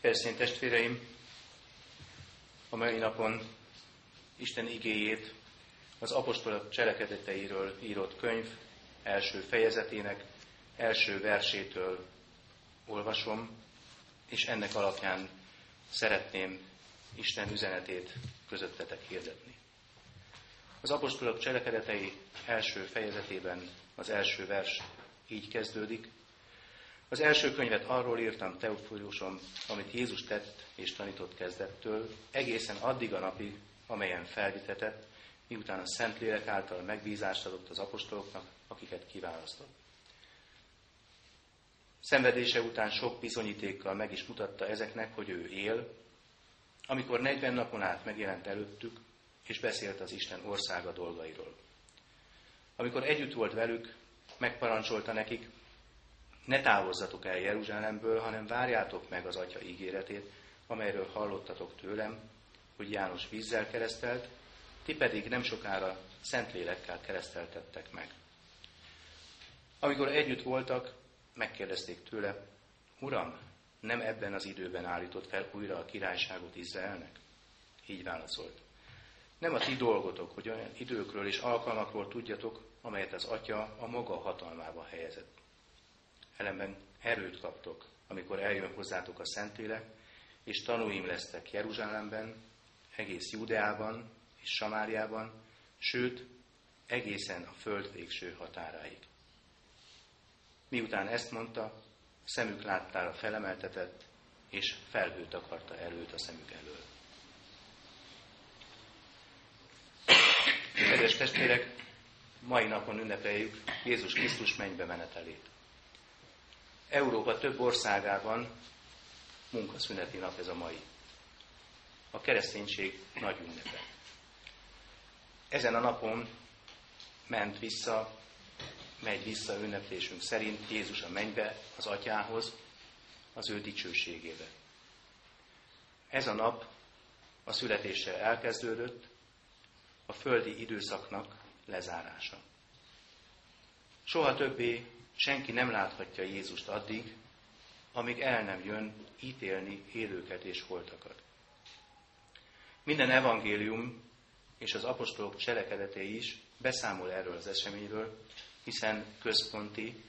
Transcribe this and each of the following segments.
Keresztény testvéreim, a mai napon Isten igéjét az apostolok cselekedeteiről írott könyv első fejezetének első versétől olvasom, és ennek alapján szeretném Isten üzenetét közöttetek hirdetni. Az apostolok cselekedetei első fejezetében az első vers így kezdődik. Az első könyvet arról írtam Teofiliusom, amit Jézus tett és tanított kezdettől, egészen addig a napig, amelyen felvitetett, miután a Szentlélek által megbízást adott az apostoloknak, akiket kiválasztott. Szenvedése után sok bizonyítékkal meg is mutatta ezeknek, hogy ő él, amikor 40 napon át megjelent előttük, és beszélt az Isten országa dolgairól. Amikor együtt volt velük, megparancsolta nekik, ne távozzatok el Jeruzsálemből, hanem várjátok meg az Atya ígéretét, amelyről hallottatok tőlem, hogy János vízzel keresztelt, ti pedig nem sokára Szentlélekkel kereszteltettek meg. Amikor együtt voltak, megkérdezték tőle, Uram, nem ebben az időben állított fel újra a királyságot Izraelnek? Így válaszolt. Nem a ti dolgotok, hogy olyan időkről és alkalmakról tudjatok, amelyet az Atya a maga hatalmába helyezett. Ellenben erőt kaptok, amikor eljön hozzátok a Szentlélek, és tanúim lesztek Jeruzsálemben, egész Judeában és Samáriában, sőt, egészen a föld végső határáig. Miután ezt mondta, szemük láttára felemeltetett, és felhőt akarta előtt a szemük elől. Kedves testvérek, mai napon ünnepeljük Jézus Krisztus mennybe menetelét. Európa több országában munkaszüneti nap ez a mai. A kereszténység nagy ünnepe. Ezen a napon ment vissza, megy vissza ünneplésünk szerint Jézus a mennybe, az atyához, az ő dicsőségébe. Ez a nap a születéssel elkezdődött, a földi időszaknak lezárása. Soha többé senki nem láthatja Jézust addig, amíg el nem jön ítélni élőket és holtakat. Minden evangélium és az apostolok cselekedetei is beszámol erről az eseményről, hiszen központi,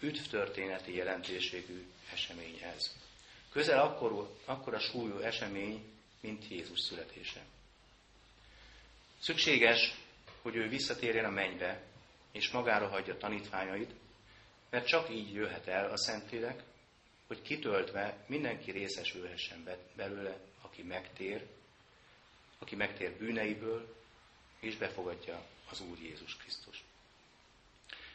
üdvtörténeti jelentőségű esemény ez. Közel akkor, akkora súlyú esemény, mint Jézus születése. Szükséges, hogy ő visszatérjen a mennybe, és magára hagyja tanítványait, mert csak így jöhet el a Szentlélek, hogy kitöltve mindenki részesülhessen belőle, aki megtér, aki megtér bűneiből, és befogadja az Úr Jézus Krisztus.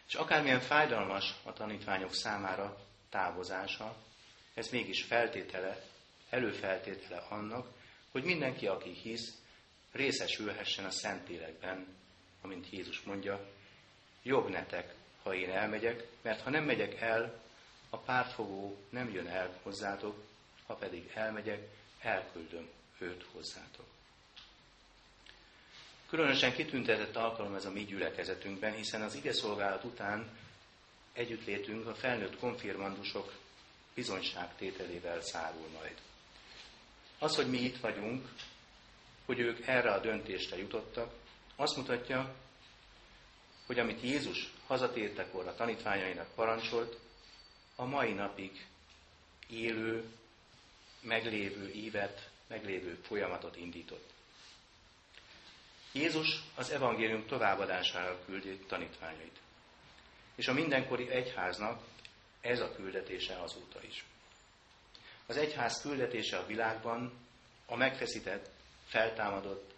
És akármilyen fájdalmas a tanítványok számára távozása, ez mégis feltétele, előfeltétele annak, hogy mindenki, aki hisz, részesülhessen a Szentlélekben, amint Jézus mondja, jobb netek, ha én elmegyek, mert ha nem megyek el, a pártfogó nem jön el hozzátok, ha pedig elmegyek, elküldöm őt hozzátok. Különösen kitüntetett alkalom ez a mi gyülekezetünkben, hiszen az ige szolgálat után együttlétünk a felnőtt konfirmandusok bizonyságtételével szárul majd. Az, hogy mi itt vagyunk, hogy ők erre a döntésre jutottak, azt mutatja, hogy amit Jézus hazatértekor a tanítványainak parancsolt, a mai napig élő, meglévő ívet, meglévő folyamatot indított. Jézus az evangélium továbbadására küldi tanítványait. És a mindenkori egyháznak ez a küldetése azóta is. Az egyház küldetése a világban a megfeszített, feltámadott,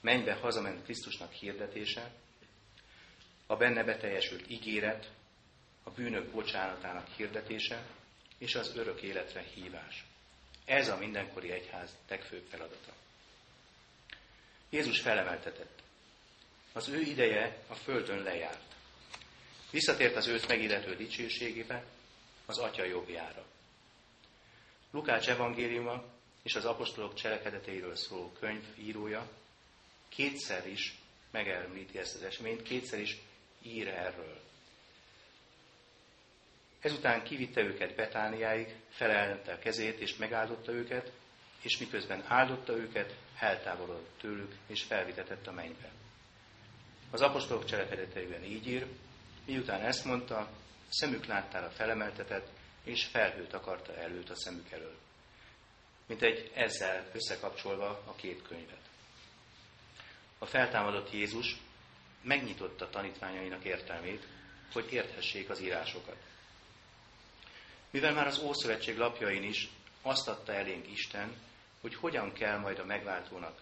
mennybe hazament Krisztusnak hirdetése, a benne beteljesült ígéret, a bűnök bocsánatának hirdetése és az örök életre hívás. Ez a mindenkori egyház legfőbb feladata. Jézus felemeltetett. Az ő ideje a földön lejárt. Visszatért az őt megillető dicsőségébe, az Atya jobbjára. Lukács evangéliuma és az apostolok cselekedeteiről szóló könyv írója kétszer is megemlíti ezt az eseményt, kétszer is ír erről. Ezután kivitte őket Betániáig, felelte a kezét és megáldotta őket, és miközben áldotta őket, eltávolodott tőlük, és felvitetett a mennybe. Az apostolok cselekedeteiben így ír, miután ezt mondta, szemük láttára felemeltetett, és felhőt akarta előtt a szemük elől. Mint egy ezzel összekapcsolva a két könyvet. A feltámadott Jézus megnyitotta tanítványainak értelmét, hogy érthessék az írásokat. Mivel már az Ószövetség lapjain is azt adta elénk Isten, hogy hogyan kell majd a megváltónak,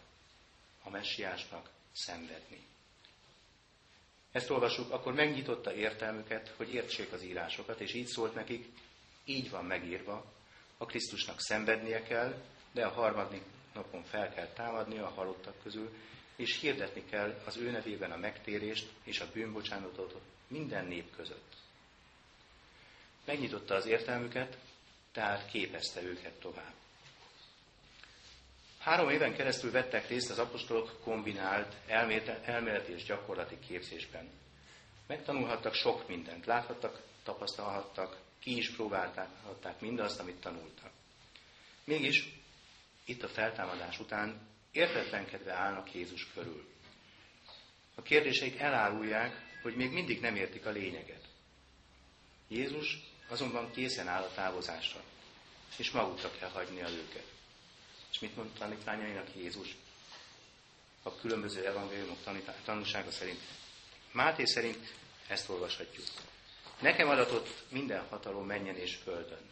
a messiásnak szenvedni. Ezt olvasjuk, akkor megnyitotta értelmüket, hogy értsék az írásokat, és így szólt nekik, így van megírva, a Krisztusnak szenvednie kell, de a harmadik napon fel kell támadnia a halottak közül, és hirdetni kell az ő nevében a megtérést és a bűnbocsánatot minden nép között. Megnyitotta az értelmüket, tehát képezte őket tovább. Három éven keresztül vettek részt az apostolok kombinált elméleti és gyakorlati képzésben. Megtanulhattak sok mindent, láthattak, tapasztalhattak, ki is próbálták mindazt, amit tanultak. Mégis itt a feltámadás után értetlenkedve állnak Jézus körül. A kérdéseik elárulják, hogy még mindig nem értik a lényeget. Jézus azonban készen áll a távozásra, és magukra kell hagynia őket. És mit mond tanítványainak Jézus? A különböző evangéliumok tanúsága szerint. Máté szerint ezt olvashatjuk. Nekem adatott minden hatalom menjen és földön.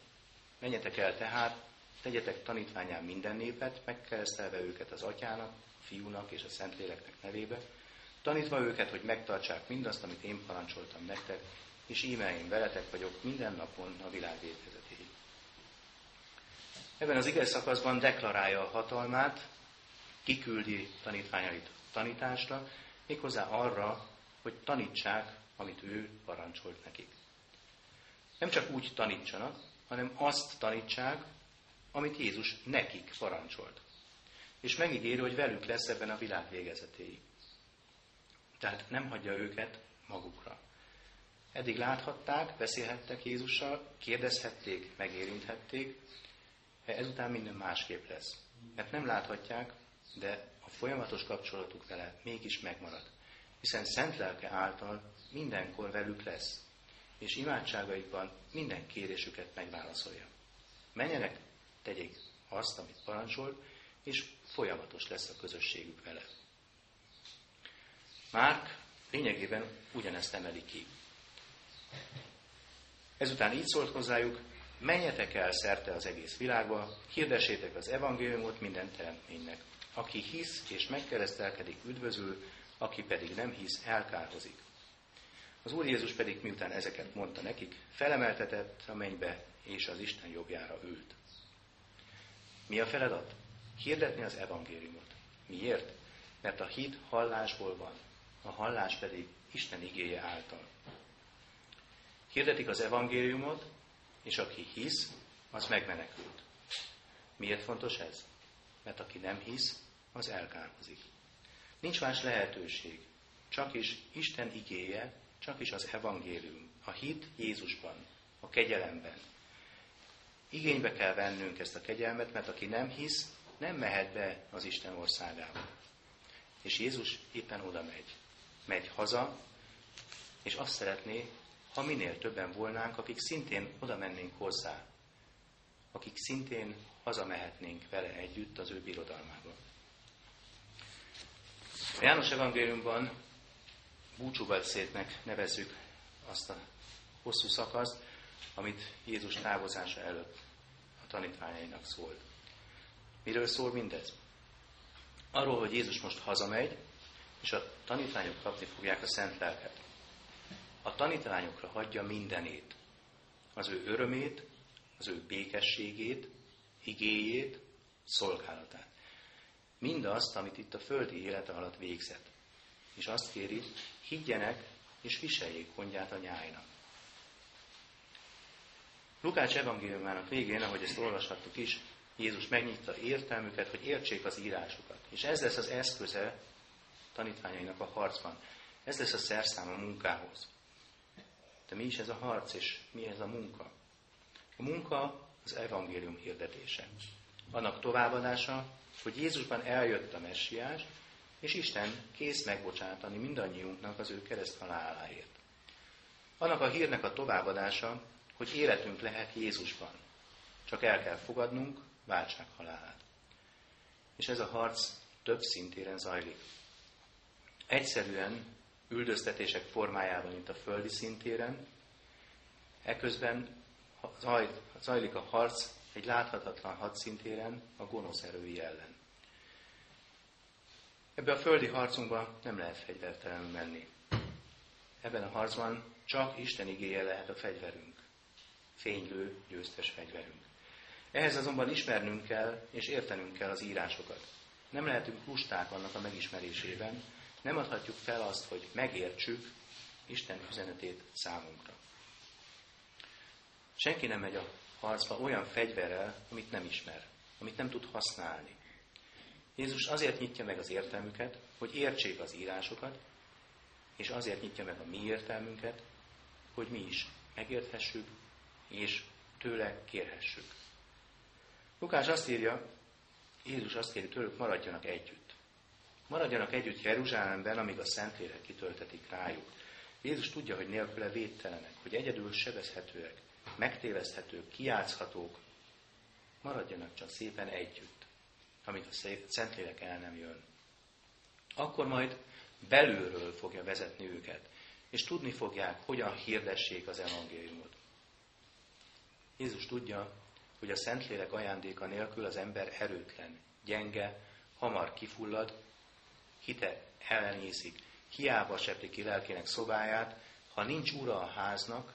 Menjetek el tehát, tegyetek tanítványán minden népet, megkeresztelve őket az atyának, fiúnak és a szentléleknek nevébe, tanítva őket, hogy megtartsák mindazt, amit én parancsoltam nektek, és íme én veletek vagyok minden napon a világ végkezetéig. Ebben az ige szakaszban deklarálja a hatalmát, kiküldi tanítványait tanításra, méghozzá arra, hogy tanítsák, amit ő parancsolt nekik. Nem csak úgy tanítsanak, hanem azt tanítsák, amit Jézus nekik parancsolt. És megígéri, hogy velük lesz ebben a világ végezetéig. Tehát nem hagyja őket magukra. Eddig láthatták, beszélhettek Jézussal, kérdezhették, megérinthették, ezután minden másképp lesz. Mert nem láthatják, de a folyamatos kapcsolatuk vele mégis megmarad. Hiszen szent lelke által mindenkor velük lesz, és imádságaikban minden kérésüket megválaszolja. Menjenek, tegyék azt, amit parancsol, és folyamatos lesz a közösségük vele. Márk lényegében ugyanezt emeli ki. Ezután így szólt hozzájuk, menjetek el szerte az egész világba, hirdessétek az evangéliumot minden teremtménynek. Aki hisz és megkeresztelkedik, üdvözül, aki pedig nem hisz, elkárhozik. Az Úr Jézus pedig, miután ezeket mondta nekik, felemeltetett a mennybe, és az Isten jobbjára ült. Mi a feladat? Hirdetni az evangéliumot. Miért? Mert a hit hallásból van, a hallás pedig Isten igéje által. Hirdetik az evangéliumot, és aki hisz, az megmenekült. Miért fontos ez? Mert aki nem hisz, az elkárhozik. Nincs más lehetőség. Csak is Isten igéje, csak is az evangélium. A hit Jézusban, a kegyelemben. Igénybe kell vennünk ezt a kegyelmet, mert aki nem hisz, nem mehet be az Isten országába. És Jézus éppen oda megy. Megy haza, és azt szeretné, ha minél többen volnánk, akik szintén oda mennénk hozzá, akik szintén hazamehetnénk vele együtt az ő birodalmába. A János evangéliumban búcsúbeszédnek nevezzük azt a hosszú szakaszt, amit Jézus távozása előtt a tanítványainak szólt. Miről szól mindez? Arról, hogy Jézus most hazamegy, és a tanítványok kapni fogják a szent lelket a tanítványokra hagyja mindenét. Az ő örömét, az ő békességét, igéjét, szolgálatát. Mindazt, amit itt a földi élete alatt végzett. És azt kéri, higgyenek és viseljék gondját a nyájnak. Lukács evangéliumának végén, ahogy ezt olvashattuk is, Jézus megnyitta értelmüket, hogy értsék az írásokat. És ez lesz az eszköze tanítványainak a harcban. Ez lesz a szerszám a munkához. De mi is ez a harc, és mi ez a munka? A munka az evangélium hirdetése. Annak továbbadása, hogy Jézusban eljött a messiás, és Isten kész megbocsátani mindannyiunknak az ő kereszt haláláért. Annak a hírnek a továbbadása, hogy életünk lehet Jézusban. Csak el kell fogadnunk váltság halálát. És ez a harc több szintéren zajlik. Egyszerűen üldöztetések formájában, mint a földi szintéren, eközben zajlik a harc egy láthatatlan hadszintéren a gonosz erői ellen. Ebbe a földi harcunkba nem lehet fegyvertelenül menni. Ebben a harcban csak Isten igéje lehet a fegyverünk. Fénylő, győztes fegyverünk. Ehhez azonban ismernünk kell, és értenünk kell az írásokat. Nem lehetünk lusták annak a megismerésében, nem adhatjuk fel azt, hogy megértsük Isten üzenetét számunkra. Senki nem megy a harcba olyan fegyverrel, amit nem ismer, amit nem tud használni. Jézus azért nyitja meg az értelmüket, hogy értsék az írásokat, és azért nyitja meg a mi értelmünket, hogy mi is megérthessük, és tőle kérhessük. Lukás azt írja, Jézus azt kéri tőlük, maradjanak együtt. Maradjanak együtt Jeruzsálemben, amíg a Szentlélek kitöltetik rájuk. Jézus tudja, hogy nélküle védtelenek, hogy egyedül sebezhetőek, megtéveszthetők, kiátszhatók. Maradjanak csak szépen együtt, amíg a Szentlélek el nem jön. Akkor majd belülről fogja vezetni őket, és tudni fogják, hogyan hirdessék az evangéliumot. Jézus tudja, hogy a Szentlélek ajándéka nélkül az ember erőtlen, gyenge, hamar kifullad, hite ellenyészik, hiába sepli ki lelkének szobáját, ha nincs ura a háznak,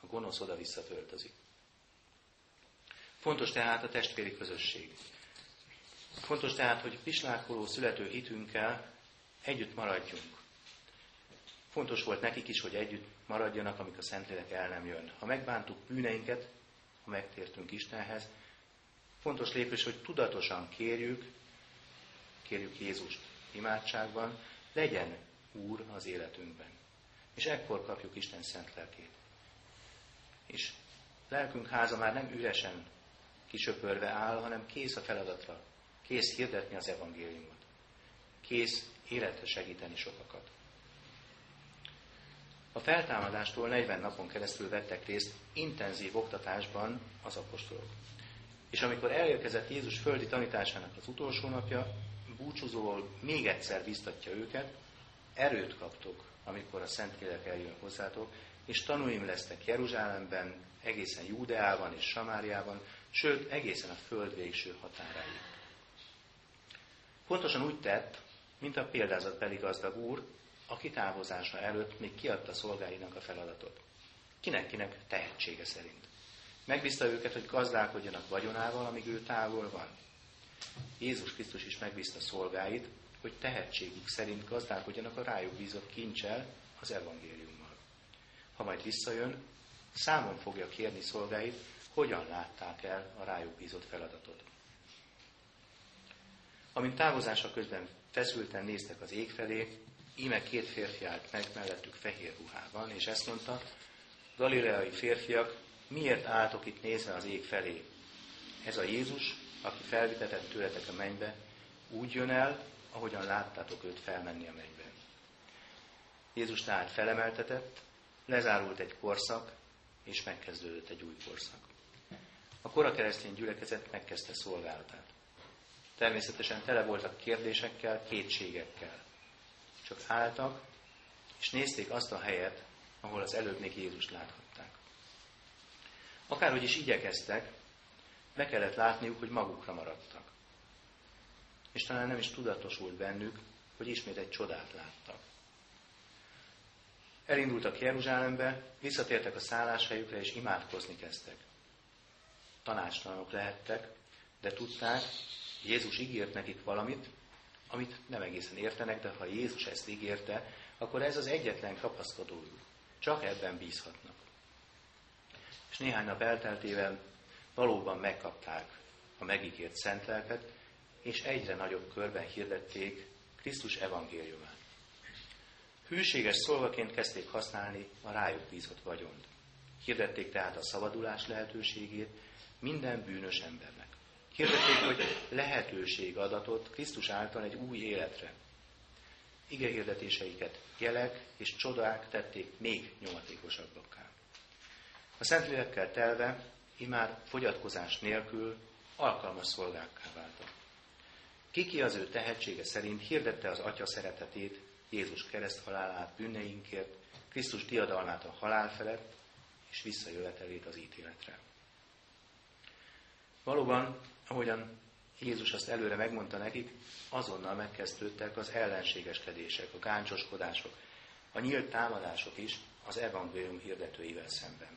a gonosz oda visszatöltözik. Fontos tehát a testvéri közösség. Fontos tehát, hogy pislákoló születő hitünkkel együtt maradjunk. Fontos volt nekik is, hogy együtt maradjanak, amik a Szentlélek el nem jön. Ha megbántuk bűneinket, ha megtértünk Istenhez, fontos lépés, hogy tudatosan kérjük, kérjük Jézust imádságban, legyen Úr az életünkben. És ekkor kapjuk Isten szent lelkét. És lelkünk háza már nem üresen kisöpörve áll, hanem kész a feladatra, kész hirdetni az evangéliumot, kész életre segíteni sokakat. A feltámadástól 40 napon keresztül vettek részt intenzív oktatásban az apostolok. És amikor elérkezett Jézus földi tanításának az utolsó napja, búcsúzóval még egyszer biztatja őket, erőt kaptok, amikor a Szentlélek eljön hozzátok, és tanúim lesztek Jeruzsálemben, egészen Júdeában és Samáriában, sőt, egészen a föld végső határáig. Pontosan úgy tett, mint a példázatbeli gazdag úr, aki távozása előtt még kiadta szolgáinak a feladatot. Kinek-kinek tehetsége szerint. Megbízta őket, hogy gazdálkodjanak vagyonával, amíg ő távol van. Jézus Krisztus is megbízta szolgáit, hogy tehetségük szerint gazdálkodjanak a rájuk bízott kincsel, az evangéliummal. Ha majd visszajön, számon fogja kérni szolgáit, hogyan látták el a rájuk bízott feladatot. Amint távozása közben feszülten néztek az ég felé, íme két férfi állt meg mellettük fehér ruhában, és ezt mondta, galileai férfiak, miért álltok itt nézve az ég felé? Ez a Jézus, aki felvitetett tőletek a mennybe, úgy jön el, ahogyan láttátok őt felmenni a mennybe. Jézus tehát felemeltetett, lezárult egy korszak, és megkezdődött egy új korszak. A kora keresztény gyülekezet megkezdte szolgálatát. Természetesen tele voltak kérdésekkel, kétségekkel. Csak álltak, és nézték azt a helyet, ahol az előbb még Jézust láthatták. Akárhogy is igyekeztek, be kellett látniuk, hogy magukra maradtak. És talán nem is tudatosult bennük, hogy ismét egy csodát láttak. Elindultak Jeruzsálembe, visszatértek a szálláshelyükre, és imádkozni kezdtek. Tanácstalanok lehettek, de tudták, Jézus ígért nekik valamit, amit nem egészen értenek, de ha Jézus ezt ígérte, akkor ez az egyetlen kapaszkodójuk. Csak ebben bízhatnak. És néhány nap elteltével valóban megkapták a megígért szent lelket, és egyre nagyobb körben hirdették Krisztus evangéliumát. Hűséges szolgaként kezdték használni a rájuk bízott vagyont. Hirdették tehát a szabadulás lehetőségét minden bűnös embernek. Hirdették, hogy lehetőség adatot Krisztus által egy új életre. Ige hirdetéseiket jelek és csodák tették még nyomatékosabbakká. A Szentlélekkel telve, imár fogyatkozás nélkül alkalmas szolgákká váltak. Kiki az ő tehetsége szerint hirdette az Atya szeretetét, Jézus kereszthalálát bűneinkért, Krisztus diadalmát a halál felett, és visszajövetelét az ítéletre. Valóban, ahogyan Jézus azt előre megmondta nekik, azonnal megkezdődtek az ellenségeskedések, a gáncsoskodások, a nyílt támadások is az evangélium hirdetőivel szemben.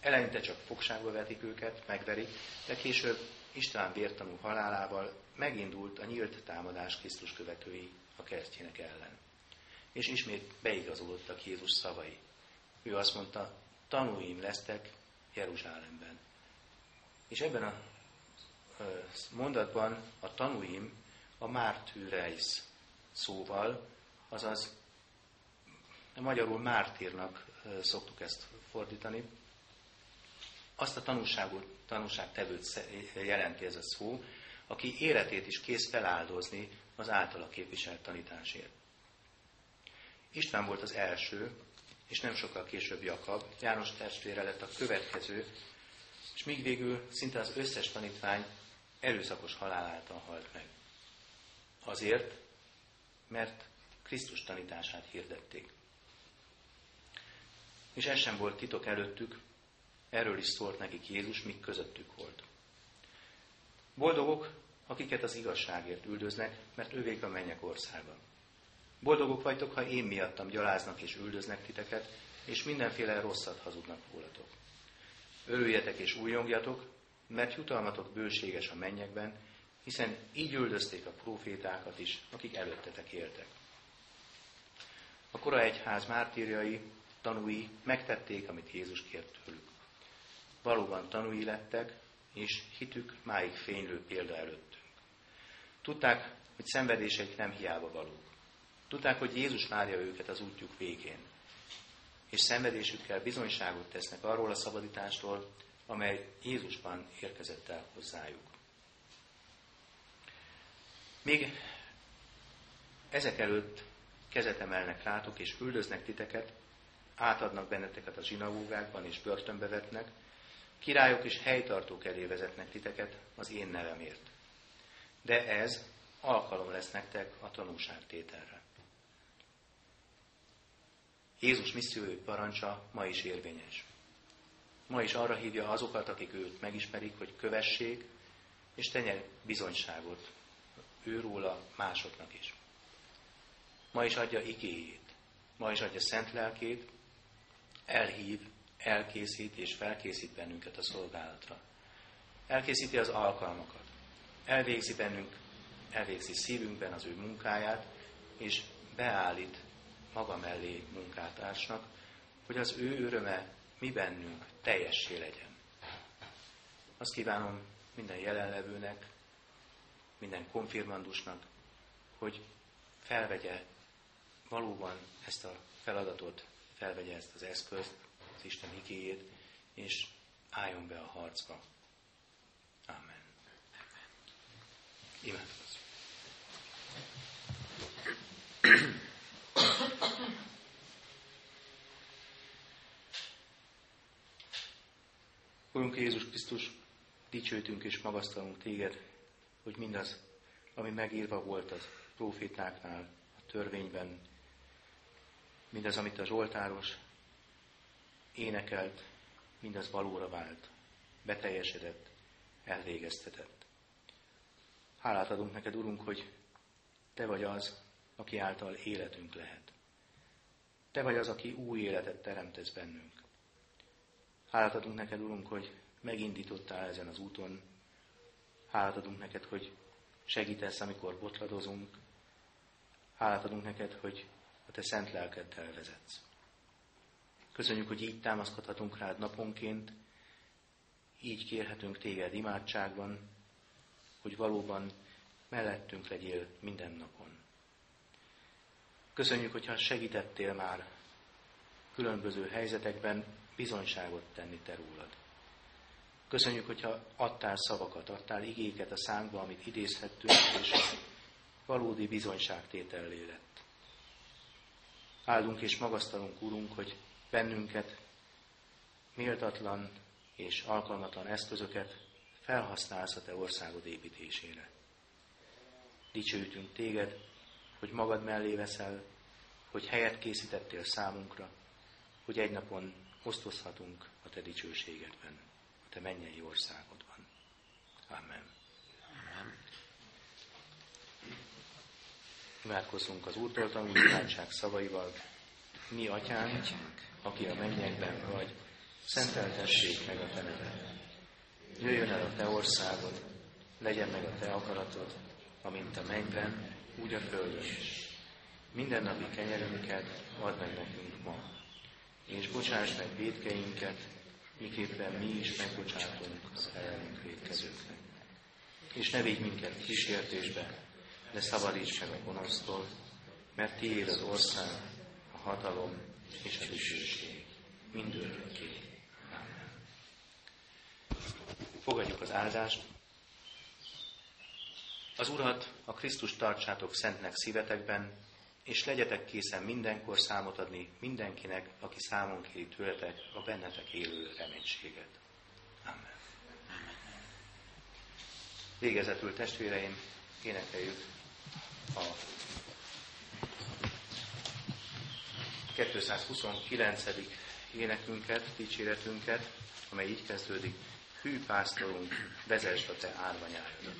Eleinte csak fogságba vetik őket, megverik, de később István vértanú halálával megindult a nyílt támadás Krisztus követői a keresztjének ellen. És ismét beigazolódtak Jézus szavai. Ő azt mondta, tanúim lesztek Jeruzsálemben. És ebben a mondatban a tanúim a mártűreis szóval, azaz magyarul mártírnak szoktuk ezt fordítani. Azt a tanúságot, tanúságtevőt jelenti ez a szó, aki életét is kész feláldozni az általa képviselt tanításért. István volt az első, és nem sokkal később Jakab, János testvére lett a következő, és míg végül szinte az összes tanítvány erőszakos halál által halt meg. Azért, mert Krisztus tanítását hirdették. És ez sem volt titok előttük, erről is szólt nekik Jézus, mik közöttük volt. Boldogok, akiket az igazságért üldöznek, mert ővék a mennyek országa. Boldogok vagytok, ha én miattam gyaláznak és üldöznek titeket, és mindenféle rosszat hazudnak rólatok. Örüljetek és újongjatok, mert jutalmatok bőséges a mennyekben, hiszen így üldözték a profétákat is, akik előttetek éltek. A kora egyház mártírjai, tanúi megtették, amit Jézus kért tőlük. Valóban tanúi lettek, és hitük máig fénylő példa előttünk. Tudták, hogy szenvedéseik nem hiába valók. Tudták, hogy Jézus várja őket az útjuk végén. És szenvedésükkel bizonyságot tesznek arról a szabadítástól, amely Jézusban érkezett el hozzájuk. Még ezek előtt kezet emelnek rátok, és üldöznek titeket, átadnak benneteket a zsinagógákban, és börtönbe vetnek, királyok és helytartók elé vezetnek titeket az én nevemért. De ez alkalom lesz nektek a tanúságtételre. Jézus missziói parancsa ma is érvényes. Ma is arra hívja azokat, akik őt megismerik, hogy kövessék, és tenye bizonyságot őróla másoknak is. Ma is adja igéjét, ma is adja szent lelkét, elhív, elkészít és felkészít bennünket a szolgálatra. Elkészíti az alkalmakat, elvégzi bennünk, elvégzi szívünkben az ő munkáját, és beállít maga mellé munkátársnak, hogy az ő öröme mi bennünk teljessé legyen. Azt kívánom minden jelenlevőnek, minden konfirmandusnak, hogy felvegye valóban ezt a feladatot, felvegye ezt az eszközt, az Isten igéjét, és álljon be a harcba. Amen. Imádkozzunk. Urunk Jézus Krisztus, dicsőítünk és magasztalunk téged, hogy mindaz, ami megírva volt az profétáknál, a törvényben, mindaz, amit a Zsoltáros énekelt, mindaz valóra vált, beteljesedett, elvégeztetett. Hálát adunk neked, Urunk, hogy Te vagy az, aki által életünk lehet. Te vagy az, aki új életet teremtesz bennünk. Hálát adunk neked, Urunk, hogy megindítottál ezen az úton. Hálát adunk neked, hogy segítesz, amikor botladozunk. Hálát adunk neked, hogy a te szent lelkeddel vezetsz. Köszönjük, hogy így támaszkodhatunk rád naponként, így kérhetünk téged imádságban, hogy valóban mellettünk legyél minden napon. Köszönjük, hogyha segítettél már különböző helyzetekben bizonyságot tenni te rólad. Köszönjük, hogyha adtál szavakat, adtál igéket a szánkba, amit idézhettünk, és valódi bizonyságtétellé lett. Áldunk és magasztalunk, Úrunk, hogy bennünket méltatlan és alkalmatlan eszközöket felhasználsz a Te országod építésére. Dicsőítünk Téged, hogy magad mellé veszel, hogy helyet készítettél számunkra, hogy egy napon osztozhatunk a Te dicsőségedben, a Te mennyei országodban. Amen. Amen. Imádkozzunk az Úrtól tanult imádság szavaival. Mi, Atyánk, aki a mennyekben vagy, szenteltessék meg a Te neved. Jöjjön el a Te országod, legyen meg a Te akaratod, amint a mennyben, úgy a földön is. Minden napi kenyerünket add meg nekünk ma, és bocsáss meg védkeinket, miképpen mi is megbocsátunk az ellenünk védkezőknek. És ne vigy minket kísértésbe, de szabadíts meg a gonosztól, mert tiéd az ország, a hatalom és a dicsőség mindörökké. Fogadjuk az áldást. Az Urat, a Krisztus tartsátok szentnek szívetekben, és legyetek készen mindenkor számot adni mindenkinek, aki számon kéri tőletek a bennetek élő reménységet. Amen. Végezetül testvéreim, énekeljük a 229. énekünket, dicséretünket, amely így kezdődik, Hű pásztorunk, vezesd a te árvanyájodat.